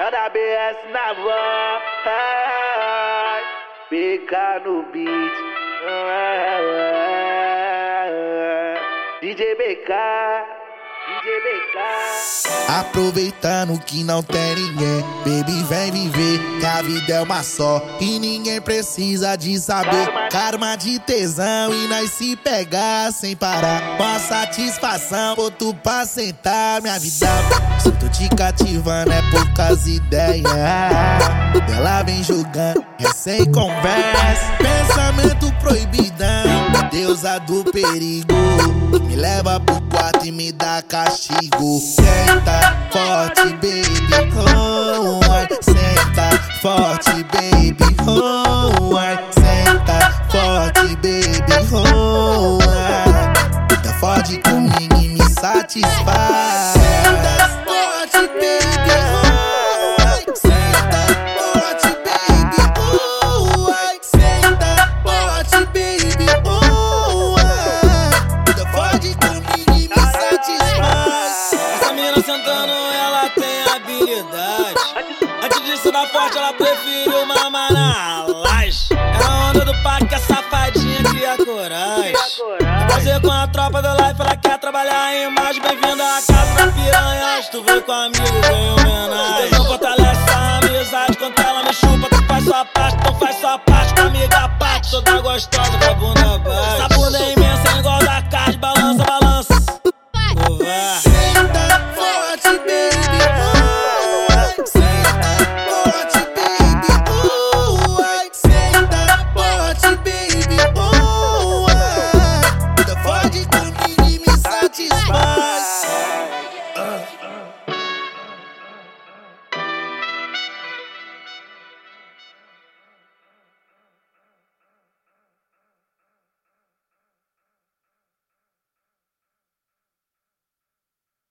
É da BS na van. Ai, no beat. DJ BK. Aproveitando que não tem ninguém, baby vem viver, que a vida é uma só e ninguém precisa de saber. Karma de tesão e nós se pegar sem parar. Uma satisfação, boto pra sentar minha vida. Se tô te cativando é poucas ideias. Ela vem jogando, é sem conversa. Pensamento proibidão, deusa do perigo. Me leva pro quarto e me dá castigo. Senta forte, baby. Oh. Senta forte, baby. Oh. Senta forte, baby. Oh, ai. Forte comigo e me satisfaz. Ela tem habilidade. Antes se dar forte, ela preferiu mamar na laje. É a onda do parque, a safadinha cria coragem. Fazer com a tropa do life, ela quer trabalhar em imagem. Bem-vinda à casa da piranha. Tu vem com amigo, vem homenagem. Não fortalece a amizade. Quando ela me chupa, tu faz sua parte, tu faz sua parte. Com amiga parte, toda gostosa com a bunda baixa.